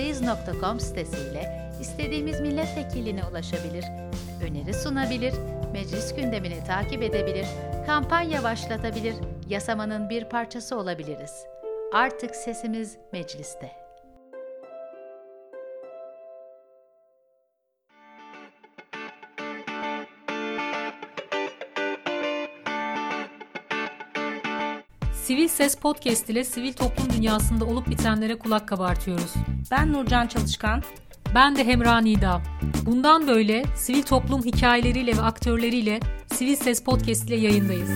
bizdeyiz.com sitesiyle istediğimiz milletvekiline ulaşabilir, öneri sunabilir, meclis gündemini takip edebilir, kampanya başlatabilir, yasamanın bir parçası olabiliriz. Artık sesimiz mecliste. Sivil Ses Podcast ile sivil toplum dünyasında olup bitenlere kulak kabartıyoruz. Ben Nurcan Çalışkan. Ben de Hemra Nida. Bundan böyle sivil toplum hikayeleriyle ve aktörleriyle Sivil Ses Podcast ile yayındayız.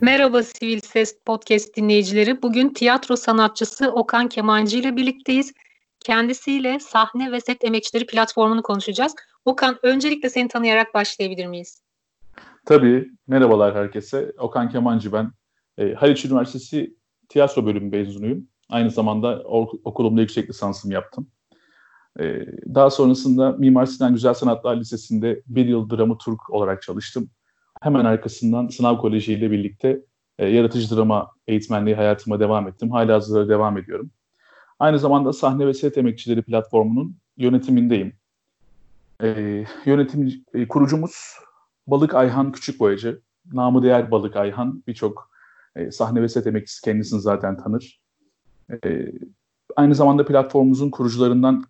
Merhaba Sivil Ses Podcast dinleyicileri. Bugün tiyatro sanatçısı Okan Kemancı ile birlikteyiz. Kendisiyle sahne ve set emekçileri platformunu konuşacağız. Okan öncelikle seni tanıyarak başlayabilir miyiz? Tabii. Merhabalar herkese. Okan Kemancı ben. E, Haliç Üniversitesi tiyatro bölümü mezunuyum. Aynı zamanda okulumda yüksek lisansımı yaptım. E, daha sonrasında Mimar Sinan Güzel Sanatlar Lisesi'nde bir yıl dramaturg olarak çalıştım. Hemen arkasından Sınav Koleji ile birlikte e, yaratıcı drama eğitmenliği hayatıma devam ettim. Hala hazırda devam ediyorum. Aynı zamanda Sahne ve Set Emekçileri platformunun yönetimindeyim. E, yönetim e, kurucumuz Balık Ayhan Küçük Boyacı. Namı değer Balık Ayhan. Birçok e, sahne ve set emekçisi kendisini zaten tanır. E, aynı zamanda platformumuzun kurucularından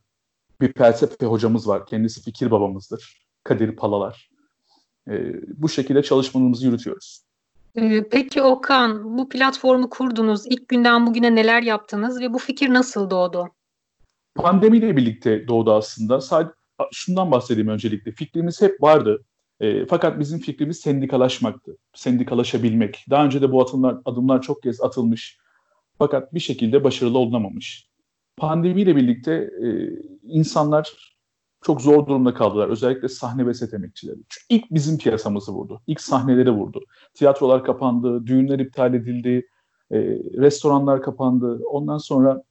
bir felsefe hocamız var. Kendisi fikir babamızdır. Kadir Palalar. E, bu şekilde çalışmalarımızı yürütüyoruz. E, peki Okan, bu platformu kurdunuz. İlk günden bugüne neler yaptınız ve bu fikir nasıl doğdu? Pandemiyle birlikte doğdu aslında. Sadece şundan bahsedeyim öncelikle. Fikrimiz hep vardı. E, fakat bizim fikrimiz sendikalaşmaktı. Sendikalaşabilmek. Daha önce de bu adımlar, adımlar çok kez atılmış. Fakat bir şekilde başarılı olunamamış. Pandemiyle birlikte e, insanlar çok zor durumda kaldılar. Özellikle sahne ve set emekçileri. Çünkü ilk bizim piyasamızı vurdu. İlk sahneleri vurdu. Tiyatrolar kapandı, düğünler iptal edildi, e, restoranlar kapandı. Ondan sonra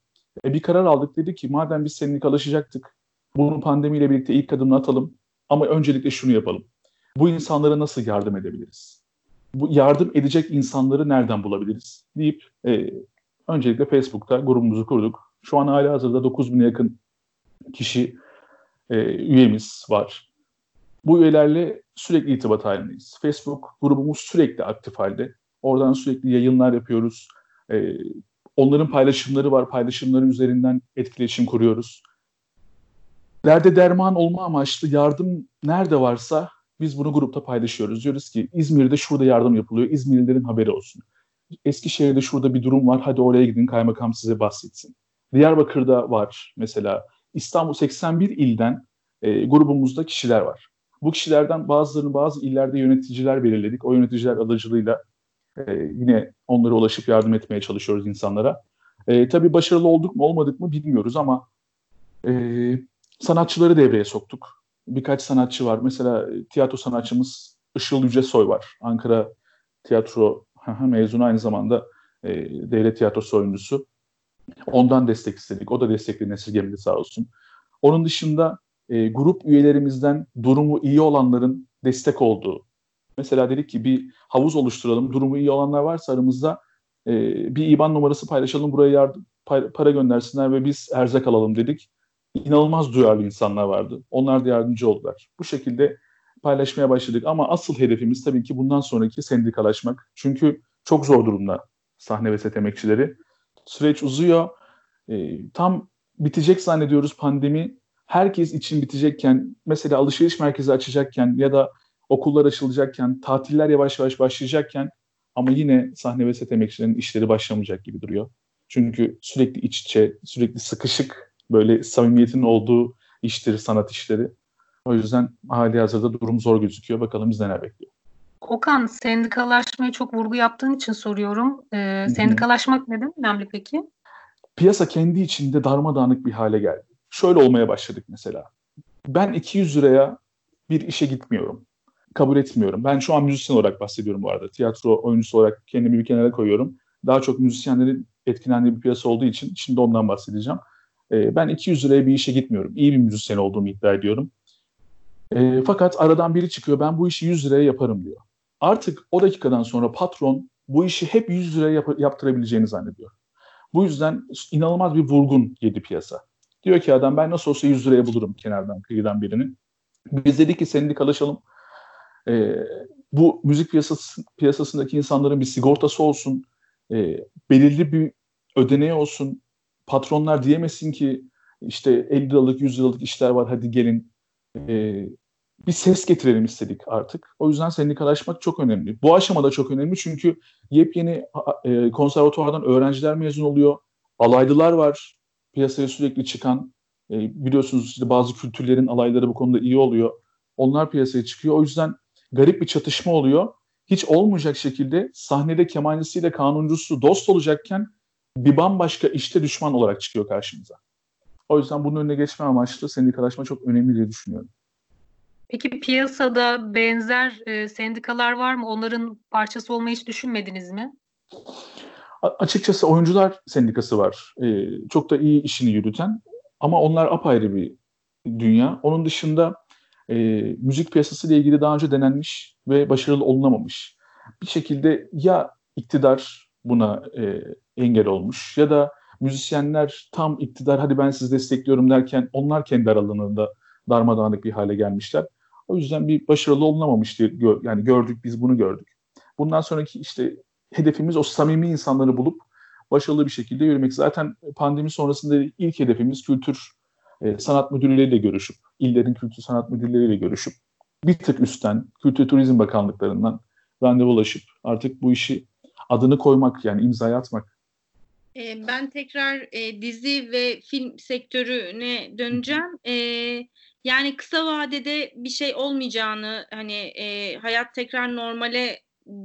e, bir karar aldık dedi ki madem biz sendikalaşacaktık, bunu pandemiyle birlikte ilk adımını atalım ama öncelikle şunu yapalım bu insanlara nasıl yardım edebiliriz? Bu yardım edecek insanları nereden bulabiliriz? deyip e, öncelikle Facebook'ta grubumuzu kurduk. Şu an hala hazırda 9000'e yakın kişi e, üyemiz var. Bu üyelerle sürekli irtibat halindeyiz. Facebook grubumuz sürekli aktif halde. Oradan sürekli yayınlar yapıyoruz. E, onların paylaşımları var. Paylaşımları üzerinden etkileşim kuruyoruz. Derde derman olma amaçlı yardım nerede varsa biz bunu grupta paylaşıyoruz. Diyoruz ki İzmir'de şurada yardım yapılıyor. İzmirlilerin haberi olsun. Eskişehir'de şurada bir durum var. Hadi oraya gidin kaymakam size bahsetsin. Diyarbakır'da var mesela. İstanbul 81 ilden e, grubumuzda kişiler var. Bu kişilerden bazılarını bazı illerde yöneticiler belirledik. O yöneticiler aracılığıyla e, yine onlara ulaşıp yardım etmeye çalışıyoruz insanlara. E, tabii başarılı olduk mu olmadık mı bilmiyoruz ama e, sanatçıları devreye soktuk birkaç sanatçı var. Mesela e, tiyatro sanatçımız Işıl Yücesoy var. Ankara tiyatro mezunu aynı zamanda e, devlet tiyatrosu oyuncusu. Ondan destek istedik. O da destekli nesirgemedi sağ olsun. Onun dışında e, grup üyelerimizden durumu iyi olanların destek olduğu. Mesela dedik ki bir havuz oluşturalım. Durumu iyi olanlar varsa aramızda e, bir IBAN numarası paylaşalım. Buraya yardım, para göndersinler ve biz erzak alalım dedik inanılmaz duyarlı insanlar vardı. Onlar da yardımcı oldular. Bu şekilde paylaşmaya başladık ama asıl hedefimiz tabii ki bundan sonraki sendikalaşmak. Çünkü çok zor durumda sahne ve set emekçileri. Süreç uzuyor. E, tam bitecek zannediyoruz pandemi. Herkes için bitecekken, mesela alışveriş merkezi açacakken ya da okullar açılacakken, tatiller yavaş yavaş başlayacakken ama yine sahne ve set emekçilerinin işleri başlamayacak gibi duruyor. Çünkü sürekli iç içe, sürekli sıkışık böyle samimiyetin olduğu iştir sanat işleri. O yüzden hali hazırda durum zor gözüküyor. Bakalım biz neler bekliyor. Okan, sendikalaşmaya çok vurgu yaptığın için soruyorum. Ee, sendikalaşmak neden önemli peki? Piyasa kendi içinde darmadağınık bir hale geldi. Şöyle olmaya başladık mesela. Ben 200 liraya bir işe gitmiyorum. Kabul etmiyorum. Ben şu an müzisyen olarak bahsediyorum bu arada. Tiyatro oyuncusu olarak kendimi bir kenara koyuyorum. Daha çok müzisyenlerin etkilendiği bir piyasa olduğu için şimdi ondan bahsedeceğim. E, ben 200 liraya bir işe gitmiyorum. İyi bir müzisyen olduğumu iddia ediyorum. E, fakat aradan biri çıkıyor ben bu işi 100 liraya yaparım diyor. Artık o dakikadan sonra patron bu işi hep 100 liraya yap- yaptırabileceğini zannediyor. Bu yüzden inanılmaz bir vurgun yedi piyasa. Diyor ki adam ben nasıl olsa 100 liraya bulurum kenardan kıyıdan birini. Biz dedik ki sendikalaşalım. Ee, bu müzik piyasası, piyasasındaki insanların bir sigortası olsun. E, belirli bir ödeneği olsun. Patronlar diyemesin ki işte 50 liralık 100 liralık işler var hadi gelin. E, bir ses getirelim istedik artık. O yüzden sendikalaşmak çok önemli. Bu aşamada çok önemli çünkü yepyeni e, konservatuvardan öğrenciler mezun oluyor. Alaylılar var piyasaya sürekli çıkan. E, biliyorsunuz işte bazı kültürlerin alayları bu konuda iyi oluyor. Onlar piyasaya çıkıyor. O yüzden garip bir çatışma oluyor. Hiç olmayacak şekilde sahnede kemancısıyla kanuncusu dost olacakken bir bambaşka işte düşman olarak çıkıyor karşımıza. O yüzden bunun önüne geçme amaçlı sendikalaşma çok önemli diye düşünüyorum. Peki piyasada benzer e, sendikalar var mı? Onların parçası olmayı hiç düşünmediniz mi? A- açıkçası oyuncular sendikası var. Ee, çok da iyi işini yürüten. Ama onlar apayrı bir dünya. Onun dışında e, müzik piyasası ile ilgili daha önce denenmiş ve başarılı olunamamış. Bir şekilde ya iktidar buna e, engel olmuş ya da müzisyenler tam iktidar hadi ben sizi destekliyorum derken onlar kendi aralarında darmadağınık bir hale gelmişler. O yüzden bir başarılı olunamamış diye yani gördük biz bunu gördük. Bundan sonraki işte hedefimiz o samimi insanları bulup başarılı bir şekilde yürümek. Zaten pandemi sonrasında ilk hedefimiz kültür e, sanat müdürleriyle görüşüp, illerin kültür sanat müdürleriyle görüşüp bir tık üstten Kültür Turizm Bakanlıklarından randevulaşıp artık bu işi adını koymak yani imzaya atmak. Ben tekrar e, dizi ve film sektörüne döneceğim. E, yani kısa vadede bir şey olmayacağını hani e, hayat tekrar normale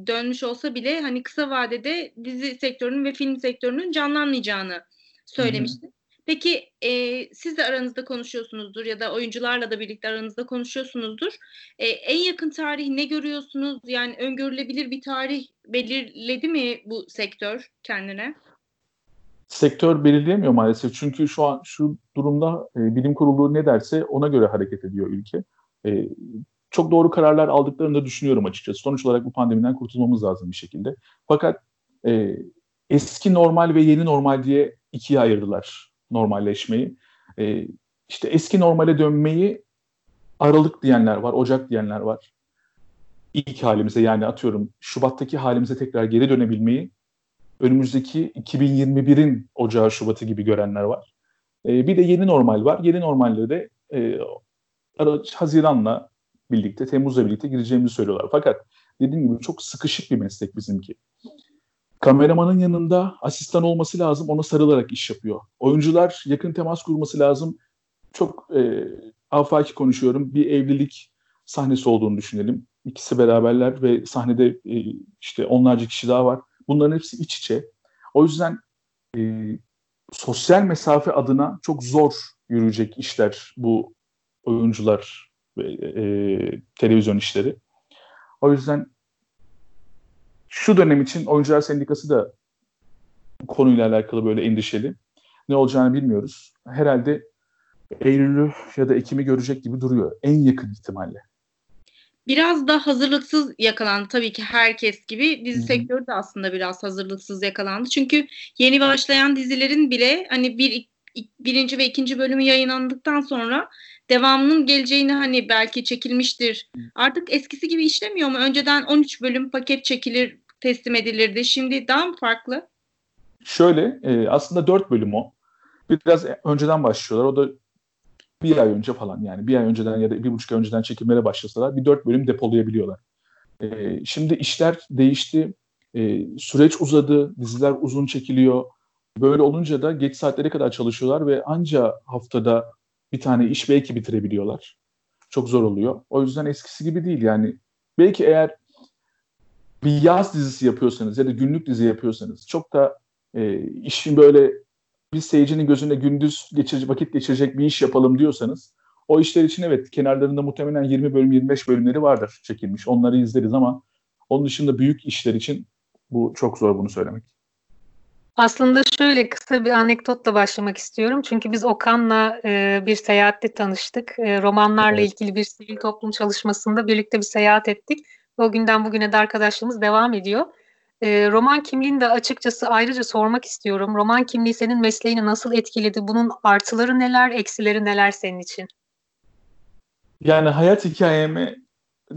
dönmüş olsa bile hani kısa vadede dizi sektörünün ve film sektörünün canlanmayacağını söylemişti. Peki e, siz de aranızda konuşuyorsunuzdur ya da oyuncularla da birlikte aranızda konuşuyorsunuzdur. E, en yakın tarih ne görüyorsunuz? Yani öngörülebilir bir tarih belirledi mi bu sektör kendine? Sektör belirleyemiyor maalesef. Çünkü şu an şu durumda e, bilim kurulu ne derse ona göre hareket ediyor ülke. E, çok doğru kararlar aldıklarını da düşünüyorum açıkçası. Sonuç olarak bu pandemiden kurtulmamız lazım bir şekilde. Fakat e, eski normal ve yeni normal diye ikiye ayırdılar normalleşmeyi. E, işte eski normale dönmeyi Aralık diyenler var, Ocak diyenler var. İlk halimize yani atıyorum Şubat'taki halimize tekrar geri dönebilmeyi önümüzdeki 2021'in Ocağı Şubat'ı gibi görenler var. E, bir de yeni normal var. Yeni normalde de e, Haziran'la birlikte, Temmuz'la birlikte gireceğimizi söylüyorlar. Fakat dediğim gibi çok sıkışık bir meslek bizimki. Kameramanın yanında asistan olması lazım, ona sarılarak iş yapıyor. Oyuncular yakın temas kurması lazım. Çok e, afaki konuşuyorum. Bir evlilik sahnesi olduğunu düşünelim. İkisi beraberler ve sahnede e, işte onlarca kişi daha var. Bunların hepsi iç içe. O yüzden e, sosyal mesafe adına çok zor yürüyecek işler bu oyuncular ve e, televizyon işleri. O yüzden şu dönem için Oyuncular Sendikası da konuyla alakalı böyle endişeli. Ne olacağını bilmiyoruz. Herhalde Eylül'ü ya da Ekim'i görecek gibi duruyor. En yakın ihtimalle. Biraz da hazırlıksız yakalandı tabii ki herkes gibi. Dizi Hı-hı. sektörü de aslında biraz hazırlıksız yakalandı. Çünkü yeni başlayan dizilerin bile hani bir birinci ve ikinci bölümü yayınlandıktan sonra devamının geleceğini hani belki çekilmiştir. Artık eskisi gibi işlemiyor mu? Önceden 13 bölüm paket çekilir, teslim edilirdi. Şimdi daha mı farklı? Şöyle e, aslında 4 bölüm o. Biraz önceden başlıyorlar. O da bir ay önce falan yani bir ay önceden ya da bir buçuk ay önceden çekimlere başlasalar bir dört bölüm depolayabiliyorlar. E, şimdi işler değişti. E, süreç uzadı. Diziler uzun çekiliyor. Böyle olunca da geç saatlere kadar çalışıyorlar ve anca haftada bir tane iş belki bitirebiliyorlar. Çok zor oluyor. O yüzden eskisi gibi değil yani. Belki eğer bir yaz dizisi yapıyorsanız ya da günlük dizi yapıyorsanız çok da e, işin böyle bir seyircinin gözünde gündüz geçirecek, vakit geçirecek bir iş yapalım diyorsanız o işler için evet kenarlarında muhtemelen 20 bölüm 25 bölümleri vardır çekilmiş. Onları izleriz ama onun dışında büyük işler için bu çok zor bunu söylemek. Aslında şöyle kısa bir anekdotla başlamak istiyorum. Çünkü biz Okan'la e, bir seyahatte tanıştık. E, romanlarla evet. ilgili bir sivil toplum çalışmasında birlikte bir seyahat ettik. O günden bugüne de arkadaşlığımız devam ediyor. E, roman kimliğini de açıkçası ayrıca sormak istiyorum. Roman kimliği senin mesleğini nasıl etkiledi? Bunun artıları neler, eksileri neler senin için? Yani hayat hikayemi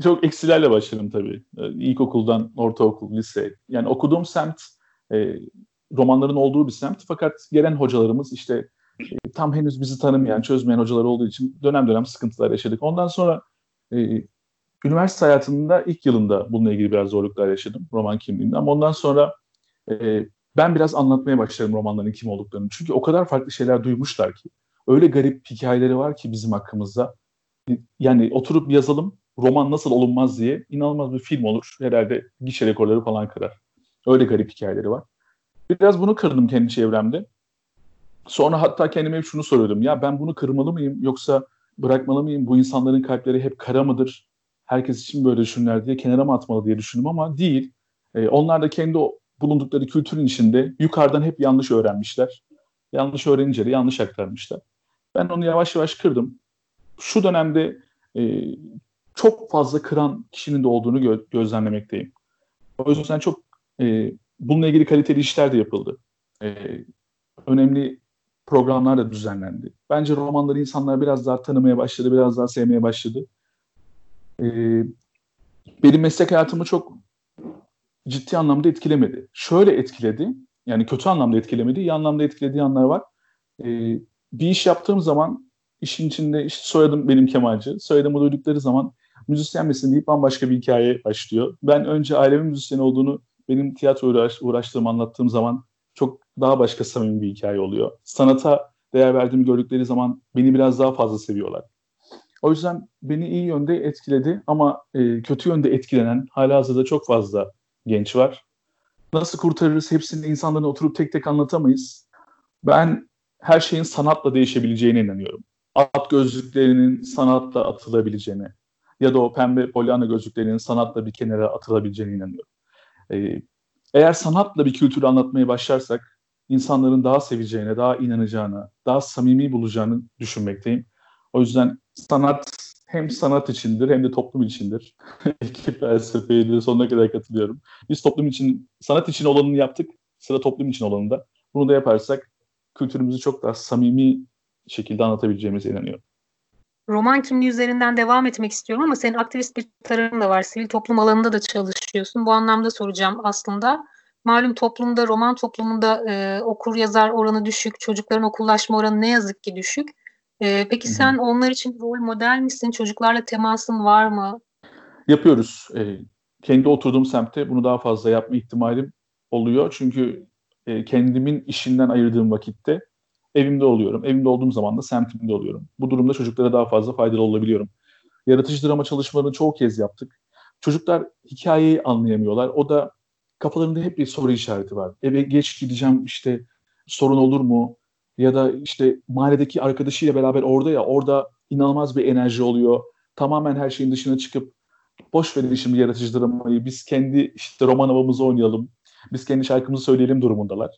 çok eksilerle başladım tabii. Ee, İlkokuldan ortaokul, lise. Yani okuduğum semt e, romanların olduğu bir semt. Fakat gelen hocalarımız işte e, tam henüz bizi tanımayan, çözmeyen hocalar olduğu için dönem dönem sıkıntılar yaşadık. Ondan sonra e, üniversite hayatında ilk yılında bununla ilgili biraz zorluklar yaşadım roman kimliğinde. Ama ondan sonra e, ben biraz anlatmaya başladım romanların kim olduklarını. Çünkü o kadar farklı şeyler duymuşlar ki. Öyle garip hikayeleri var ki bizim hakkımızda. Yani oturup yazalım roman nasıl olunmaz diye inanılmaz bir film olur. Herhalde gişe rekorları falan kırar. Öyle garip hikayeleri var. Biraz bunu kırdım kendi çevremde. Sonra hatta kendime hep şunu soruyordum. Ya ben bunu kırmalı mıyım yoksa bırakmalı mıyım? Bu insanların kalpleri hep kara mıdır? Herkes için böyle düşünürler diye kenara mı atmalı diye düşündüm ama değil. Ee, onlar da kendi bulundukları kültürün içinde yukarıdan hep yanlış öğrenmişler. Yanlış öğrenince de yanlış aktarmışlar. Ben onu yavaş yavaş kırdım. Şu dönemde e, çok fazla kıran kişinin de olduğunu gö- gözlemlemekteyim. O yüzden çok e, bununla ilgili kaliteli işler de yapıldı. E, önemli programlar da düzenlendi. Bence romanları insanlar biraz daha tanımaya başladı, biraz daha sevmeye başladı. E, benim meslek hayatımı çok ciddi anlamda etkilemedi. Şöyle etkiledi, yani kötü anlamda etkilemedi, iyi anlamda etkilediği anlar var. E, bir iş yaptığım zaman işin içinde işte soyadım benim Kemalci. Soyadımı duydukları zaman müzisyen misin deyip bambaşka bir hikaye başlıyor. Ben önce ailemin müzisyen olduğunu benim tiyatro uğraş, uğraştığımı anlattığım zaman çok daha başka samimi bir hikaye oluyor. Sanata değer verdiğimi gördükleri zaman beni biraz daha fazla seviyorlar. O yüzden beni iyi yönde etkiledi ama e, kötü yönde etkilenen hala hazırda çok fazla genç var. Nasıl kurtarırız hepsini insanların oturup tek tek anlatamayız. Ben her şeyin sanatla değişebileceğine inanıyorum. At gözlüklerinin sanatla atılabileceğine, ya da o pembe polyana gözlüklerinin sanatla bir kenara atılabileceğine inanıyorum. Ee, eğer sanatla bir kültürü anlatmaya başlarsak insanların daha seveceğine, daha inanacağına, daha samimi bulacağını düşünmekteyim. O yüzden sanat hem sanat içindir hem de toplum içindir. İki felsefeye de sonuna kadar katılıyorum. Biz toplum için, sanat için olanını yaptık, sıra toplum için olanı da. Bunu da yaparsak kültürümüzü çok daha samimi şekilde anlatabileceğimize inanıyorum roman kimliği üzerinden devam etmek istiyorum ama senin aktivist bir tarafın da var. Sivil toplum alanında da çalışıyorsun. Bu anlamda soracağım aslında. Malum toplumda, roman toplumunda e, okur yazar oranı düşük, çocukların okullaşma oranı ne yazık ki düşük. E, peki Hı-hı. sen onlar için rol model misin? Çocuklarla temasın var mı? Yapıyoruz. E, kendi oturduğum semtte bunu daha fazla yapma ihtimalim oluyor. Çünkü e, kendimin işinden ayırdığım vakitte evimde oluyorum. Evimde olduğum zaman da semtimde oluyorum. Bu durumda çocuklara daha fazla faydalı olabiliyorum. Yaratıcı drama çalışmalarını çoğu kez yaptık. Çocuklar hikayeyi anlayamıyorlar. O da kafalarında hep bir soru işareti var. Eve geç gideceğim işte sorun olur mu? Ya da işte mahalledeki arkadaşıyla beraber orada ya orada inanılmaz bir enerji oluyor. Tamamen her şeyin dışına çıkıp boş verin şimdi yaratıcı dramayı biz kendi işte roman havamızı oynayalım. Biz kendi şarkımızı söyleyelim durumundalar.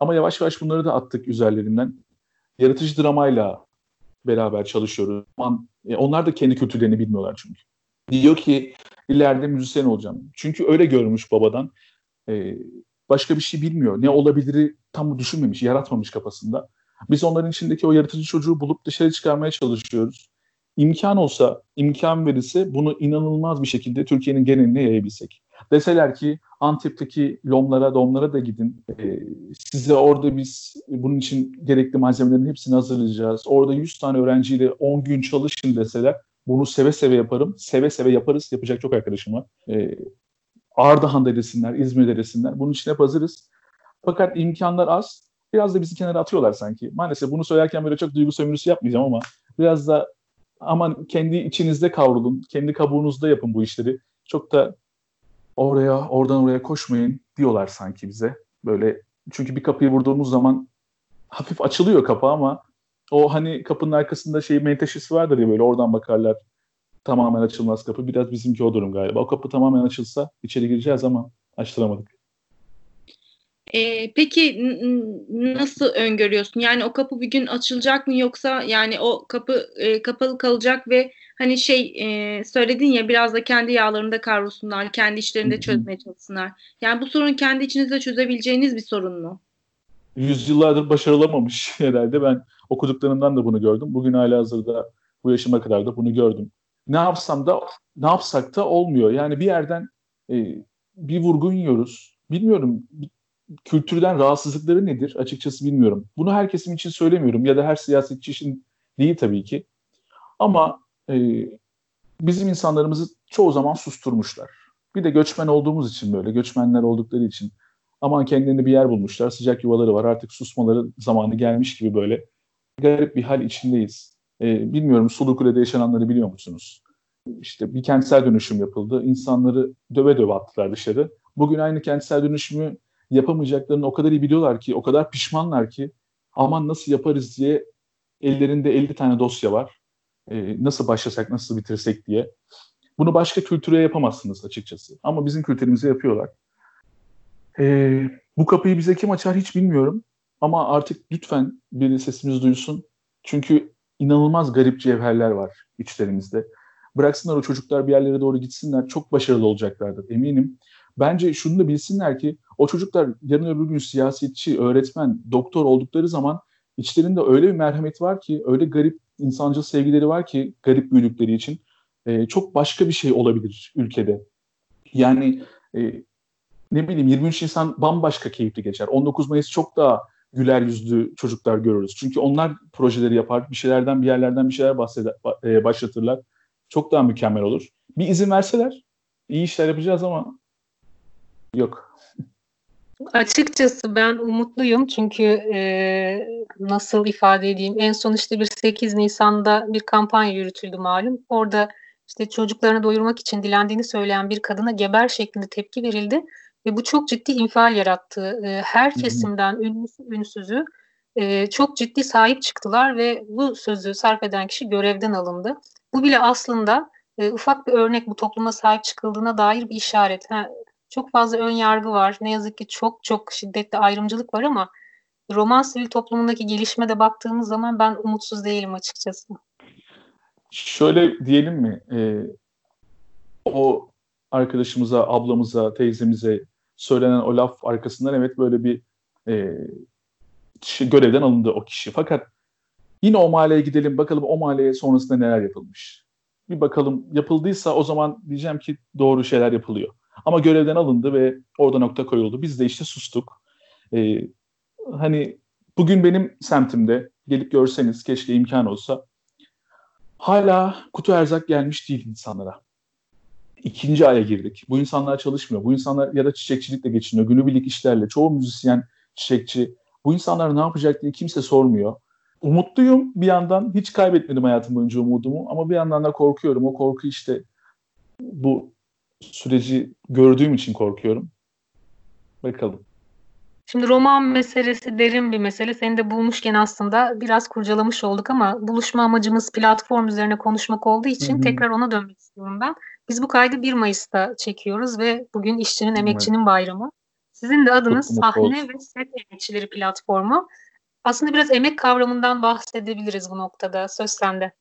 Ama yavaş yavaş bunları da attık üzerlerinden. Yaratıcı dramayla beraber çalışıyoruz. E, onlar da kendi kültürlerini bilmiyorlar çünkü. Diyor ki ileride müzisyen olacağım. Çünkü öyle görmüş babadan. E, başka bir şey bilmiyor. Ne olabiliri tam düşünmemiş, yaratmamış kafasında. Biz onların içindeki o yaratıcı çocuğu bulup dışarı çıkarmaya çalışıyoruz. İmkan olsa, imkan verirse bunu inanılmaz bir şekilde Türkiye'nin geneline yayabilsek. Deseler ki Antep'teki lomlara, domlara da gidin. E, size orada biz bunun için gerekli malzemelerin hepsini hazırlayacağız. Orada 100 tane öğrenciyle 10 gün çalışın deseler bunu seve seve yaparım. Seve seve yaparız. Yapacak çok arkadaşım var. E, Ardahan'da desinler, İzmir'de desinler. Bunun için hep hazırız. Fakat imkanlar az. Biraz da bizi kenara atıyorlar sanki. Maalesef bunu söylerken böyle çok duygu sömürüsü yapmayacağım ama biraz da aman kendi içinizde kavrulun, kendi kabuğunuzda yapın bu işleri. Çok da oraya oradan oraya koşmayın diyorlar sanki bize. Böyle çünkü bir kapıyı vurduğumuz zaman hafif açılıyor kapı ama o hani kapının arkasında şey menteşesi vardır ya böyle oradan bakarlar. Tamamen açılmaz kapı. Biraz bizimki o durum galiba. O kapı tamamen açılsa içeri gireceğiz ama açtıramadık. Ee, peki nasıl öngörüyorsun? Yani o kapı bir gün açılacak mı yoksa yani o kapı e, kapalı kalacak ve hani şey e, söyledin ya biraz da kendi yağlarında kavrulsunlar, kendi işlerinde çözmeye çalışsınlar. Yani bu sorun kendi içinizde çözebileceğiniz bir sorun mu? Yüzyıllardır başarılamamış herhalde. Ben okuduklarımdan da bunu gördüm. Bugün hala hazırda bu yaşıma kadar da bunu gördüm. Ne yapsam da ne yapsak da olmuyor. Yani bir yerden e, bir vurgun yiyoruz. Bilmiyorum kültürden rahatsızlıkları nedir açıkçası bilmiyorum. Bunu herkesin için söylemiyorum ya da her siyasetçi için değil tabii ki. Ama e, bizim insanlarımızı çoğu zaman susturmuşlar. Bir de göçmen olduğumuz için böyle, göçmenler oldukları için aman kendilerine bir yer bulmuşlar, sıcak yuvaları var artık susmaları zamanı gelmiş gibi böyle garip bir hal içindeyiz. E, bilmiyorum Sulukule'de yaşananları biliyor musunuz? İşte bir kentsel dönüşüm yapıldı. İnsanları döve döve attılar dışarı. Bugün aynı kentsel dönüşümü yapamayacaklarını o kadar iyi biliyorlar ki, o kadar pişmanlar ki aman nasıl yaparız diye ellerinde 50 tane dosya var. E, nasıl başlasak, nasıl bitirsek diye. Bunu başka kültüre yapamazsınız açıkçası. Ama bizim kültürümüze yapıyorlar. E, bu kapıyı bize kim açar hiç bilmiyorum. Ama artık lütfen bir sesimizi duysun. Çünkü inanılmaz garip cevherler var içlerimizde. Bıraksınlar o çocuklar bir yerlere doğru gitsinler. Çok başarılı olacaklardır eminim. Bence şunu da bilsinler ki o çocuklar yarın öbür gün siyasetçi, öğretmen, doktor oldukları zaman içlerinde öyle bir merhamet var ki, öyle garip insancıl sevgileri var ki garip büyüdükleri için e, çok başka bir şey olabilir ülkede. Yani e, ne bileyim 23 Nisan bambaşka keyifli geçer. 19 Mayıs çok daha güler yüzlü çocuklar görürüz. Çünkü onlar projeleri yapar, bir şeylerden bir yerlerden bir şeyler bahseder, e, başlatırlar. Çok daha mükemmel olur. Bir izin verseler iyi işler yapacağız ama yok. Açıkçası ben umutluyum çünkü e, nasıl ifade edeyim en son işte bir 8 Nisan'da bir kampanya yürütüldü malum. Orada işte çocuklarını doyurmak için dilendiğini söyleyen bir kadına geber şeklinde tepki verildi ve bu çok ciddi infial yarattı. E, her kesimden ünlüsü ünsüzü e, çok ciddi sahip çıktılar ve bu sözü sarf eden kişi görevden alındı. Bu bile aslında e, ufak bir örnek bu topluma sahip çıkıldığına dair bir işaret. Ha, çok fazla ön yargı var. Ne yazık ki çok çok şiddetli ayrımcılık var ama roman sivil toplumundaki gelişmede baktığımız zaman ben umutsuz değilim açıkçası. Şöyle diyelim mi? E, o arkadaşımıza, ablamıza, teyzemize söylenen o laf arkasından evet böyle bir e, kişi görevden alındı o kişi. Fakat yine o mahalleye gidelim bakalım o mahalleye sonrasında neler yapılmış. Bir bakalım yapıldıysa o zaman diyeceğim ki doğru şeyler yapılıyor. Ama görevden alındı ve orada nokta koyuldu. Biz de işte sustuk. Ee, hani bugün benim semtimde gelip görseniz keşke imkan olsa hala kutu erzak gelmiş değil insanlara. İkinci aya girdik. Bu insanlar çalışmıyor. Bu insanlar ya da çiçekçilikle geçiniyor. Günübirlik işlerle. Çoğu müzisyen, çiçekçi. Bu insanlar ne yapacak diye kimse sormuyor. Umutluyum bir yandan. Hiç kaybetmedim hayatım boyunca umudumu. Ama bir yandan da korkuyorum. O korku işte bu süreci gördüğüm için korkuyorum. Bakalım. Şimdi roman meselesi derin bir mesele. Seni de bulmuşken aslında biraz kurcalamış olduk ama buluşma amacımız platform üzerine konuşmak olduğu için Hı hı. tekrar ona dönmek istiyorum ben. Biz bu kaydı 1 Mayıs'ta çekiyoruz ve bugün işçinin, emekçinin bayramı. Sizin de adınız Sahne olsun. ve Set Emekçileri platformu. Aslında biraz emek kavramından bahsedebiliriz bu noktada. Söz sende.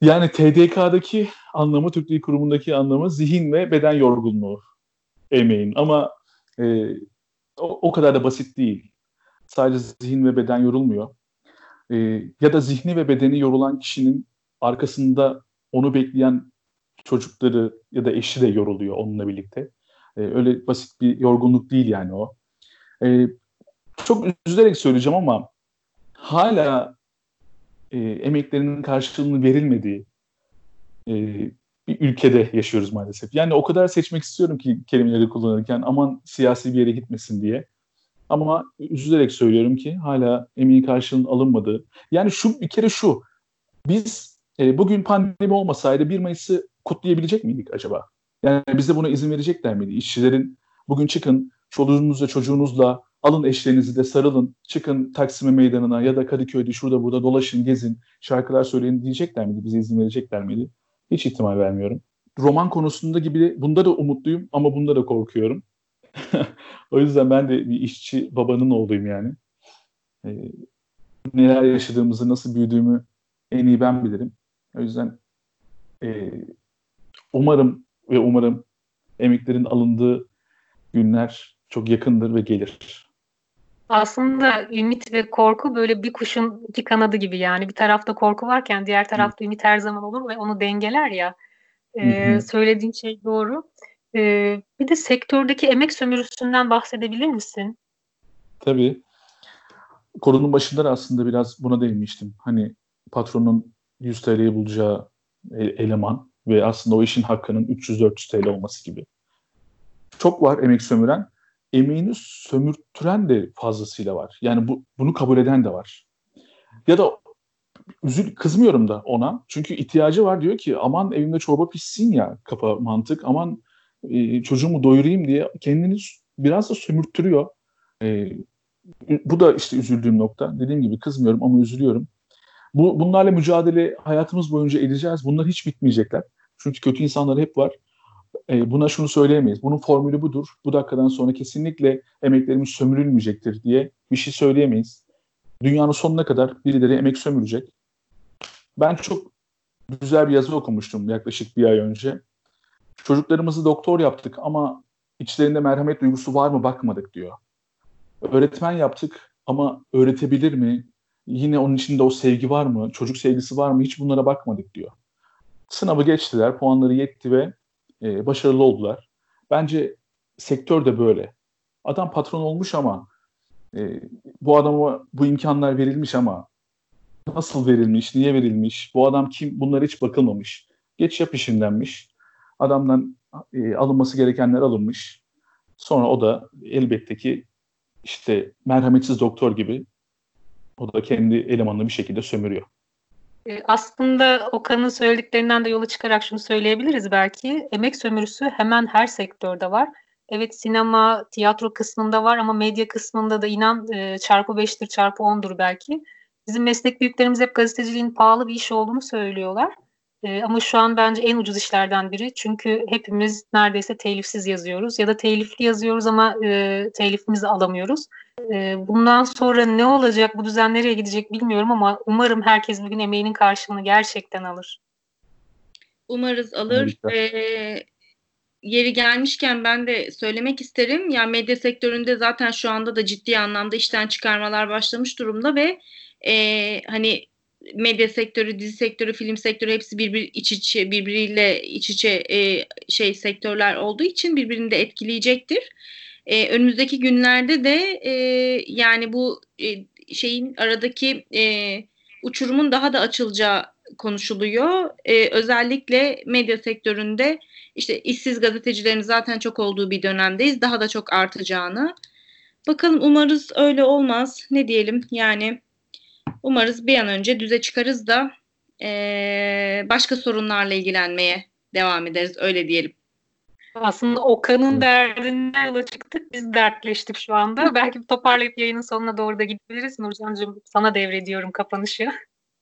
Yani TDK'daki anlamı, Türk Dil Kurumu'ndaki anlamı zihin ve beden yorgunluğu emeğin. Ama e, o, o kadar da basit değil. Sadece zihin ve beden yorulmuyor. E, ya da zihni ve bedeni yorulan kişinin arkasında onu bekleyen çocukları ya da eşi de yoruluyor onunla birlikte. E, öyle basit bir yorgunluk değil yani o. E, çok üzülerek söyleyeceğim ama hala e, emeklerinin karşılığını verilmediği e, bir ülkede yaşıyoruz maalesef. Yani o kadar seçmek istiyorum ki kelimeleri kullanırken aman siyasi bir yere gitmesin diye. Ama üzülerek söylüyorum ki hala emeğin karşılığının alınmadığı. Yani şu bir kere şu. Biz e, bugün pandemi olmasaydı 1 Mayıs'ı kutlayabilecek miydik acaba? Yani bize buna izin verecekler miydi? İşçilerin bugün çıkın çoluğunuzla çocuğunuzla alın eşlerinizi de sarılın çıkın Taksim Meydanı'na ya da Kadıköy'de şurada burada dolaşın gezin şarkılar söyleyin diyecekler miydi? Bize izin verecekler miydi? Hiç ihtimal vermiyorum. Roman konusunda gibi bunda da umutluyum ama bunda da korkuyorum. o yüzden ben de bir işçi babanın oğluyum yani. E, neler yaşadığımızı, nasıl büyüdüğümü en iyi ben bilirim. O yüzden e, umarım ve umarım emeklerin alındığı günler çok yakındır ve gelir. Aslında ümit ve korku böyle bir kuşun iki kanadı gibi yani. Bir tarafta korku varken diğer tarafta ümit her zaman olur ve onu dengeler ya. Ee, söylediğin şey doğru. Ee, bir de sektördeki emek sömürüsünden bahsedebilir misin? Tabii. Konunun başında aslında biraz buna değinmiştim. Hani patronun 100 TL'yi bulacağı eleman ve aslında o işin hakkının 300-400 TL olması gibi. Çok var emek sömüren. Emeğini sömürtüren de fazlasıyla var. Yani bu, bunu kabul eden de var. Ya da üzül kızmıyorum da ona. Çünkü ihtiyacı var diyor ki aman evimde çorba pişsin ya kafa mantık. Aman e, çocuğumu doyurayım diye kendini biraz da sömürttürüyor. E, bu da işte üzüldüğüm nokta. Dediğim gibi kızmıyorum ama üzülüyorum. Bu bunlarla mücadele hayatımız boyunca edeceğiz. Bunlar hiç bitmeyecekler. Çünkü kötü insanlar hep var. E, buna şunu söyleyemeyiz. Bunun formülü budur. Bu dakikadan sonra kesinlikle emeklerimiz sömürülmeyecektir diye bir şey söyleyemeyiz. Dünyanın sonuna kadar birileri emek sömürecek. Ben çok güzel bir yazı okumuştum yaklaşık bir ay önce. Çocuklarımızı doktor yaptık ama içlerinde merhamet duygusu var mı bakmadık diyor. Öğretmen yaptık ama öğretebilir mi? Yine onun içinde o sevgi var mı? Çocuk sevgisi var mı? Hiç bunlara bakmadık diyor. Sınavı geçtiler, puanları yetti ve e, başarılı oldular. Bence sektör de böyle. Adam patron olmuş ama e, bu adama bu imkanlar verilmiş ama nasıl verilmiş, niye verilmiş, bu adam kim bunlar hiç bakılmamış. Geç yap işindenmiş. Adamdan e, alınması gerekenler alınmış. Sonra o da elbette ki işte merhametsiz doktor gibi o da kendi elemanını bir şekilde sömürüyor. E, aslında Okan'ın söylediklerinden de yola çıkarak şunu söyleyebiliriz belki. Emek sömürüsü hemen her sektörde var. Evet sinema, tiyatro kısmında var ama medya kısmında da inan e, çarpı beştir, çarpı ondur belki. Bizim meslek büyüklerimiz hep gazeteciliğin pahalı bir iş olduğunu söylüyorlar. E, ama şu an bence en ucuz işlerden biri. Çünkü hepimiz neredeyse telifsiz yazıyoruz ya da telifli yazıyoruz ama e, telifimizi alamıyoruz. E, bundan sonra ne olacak, bu düzen nereye gidecek bilmiyorum ama umarım herkes bugün emeğinin karşılığını gerçekten alır. Umarız alır. Ee, yeri gelmişken ben de söylemek isterim. Yani medya sektöründe zaten şu anda da ciddi anlamda işten çıkarmalar başlamış durumda ve e, hani medya sektörü, dizi sektörü, film sektörü hepsi birbir iç içe birbiriyle iç içe e, şey sektörler olduğu için birbirini de etkileyecektir. E, önümüzdeki günlerde de e, yani bu e, şeyin aradaki e, uçurumun daha da açılacağı konuşuluyor. E, özellikle medya sektöründe işte işsiz gazetecilerin zaten çok olduğu bir dönemdeyiz. Daha da çok artacağını. Bakalım umarız öyle olmaz. Ne diyelim yani umarız bir an önce düze çıkarız da e, başka sorunlarla ilgilenmeye devam ederiz. Öyle diyelim. Aslında Okan'ın derdinden yola çıktık. Biz dertleştik şu anda. Belki toparlayıp yayının sonuna doğru da gidebiliriz. Nurcan'cığım sana devrediyorum kapanışı.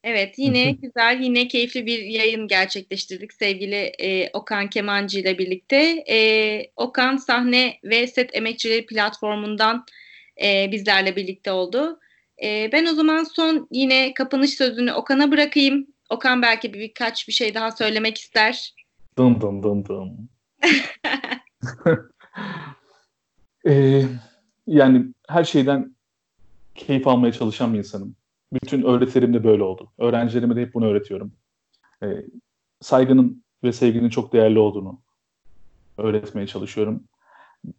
Evet yine güzel yine keyifli bir yayın gerçekleştirdik sevgili e, Okan Kemancı ile birlikte. E, Okan sahne ve set emekçileri platformundan e, bizlerle birlikte oldu. E, ben o zaman son yine kapanış sözünü Okan'a bırakayım. Okan belki bir, birkaç bir şey daha söylemek ister. Dım dım dım dım. ee, yani her şeyden keyif almaya çalışan bir insanım. Bütün öğretilerim de böyle oldu. Öğrencilerime de hep bunu öğretiyorum. Ee, saygının ve sevginin çok değerli olduğunu öğretmeye çalışıyorum.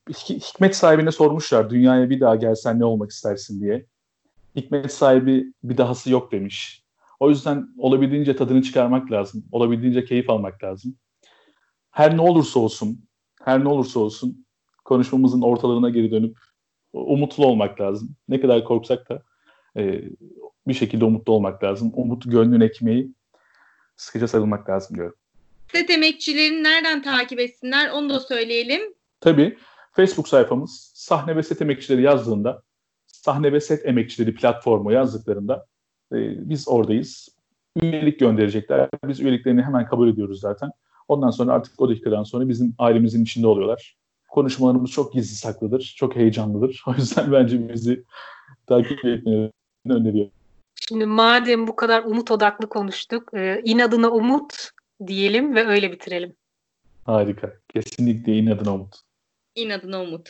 Hikmet sahibine sormuşlar dünyaya bir daha gelsen ne olmak istersin diye. Hikmet sahibi bir dahası yok demiş. O yüzden olabildiğince tadını çıkarmak lazım. Olabildiğince keyif almak lazım. Her ne olursa olsun, her ne olursa olsun konuşmamızın ortalarına geri dönüp umutlu olmak lazım. Ne kadar korksak da e, bir şekilde umutlu olmak lazım. Umut gönlün ekmeği sıkıca sarılmak lazım diyorum. Set emekçilerini nereden takip etsinler onu da söyleyelim. Tabii Facebook sayfamız sahne ve set emekçileri yazdığında sahne ve set emekçileri platformu yazdıklarında e, biz oradayız. Üyelik gönderecekler. Biz üyeliklerini hemen kabul ediyoruz zaten. Ondan sonra artık o dakikadan sonra bizim ailemizin içinde oluyorlar. konuşmalarımız çok gizli saklıdır, çok heyecanlıdır. O yüzden bence bizi takip etmelerini öneriyorum. Şimdi madem bu kadar umut odaklı konuştuk, e, inadına umut diyelim ve öyle bitirelim. Harika. Kesinlikle inadına umut. İnadına umut.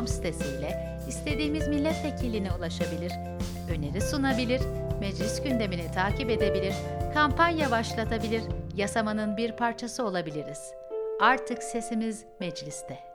Meclisteyiz.com sitesiyle istediğimiz milletvekiline ulaşabilir, öneri sunabilir, meclis gündemini takip edebilir, kampanya başlatabilir, yasamanın bir parçası olabiliriz. Artık sesimiz mecliste.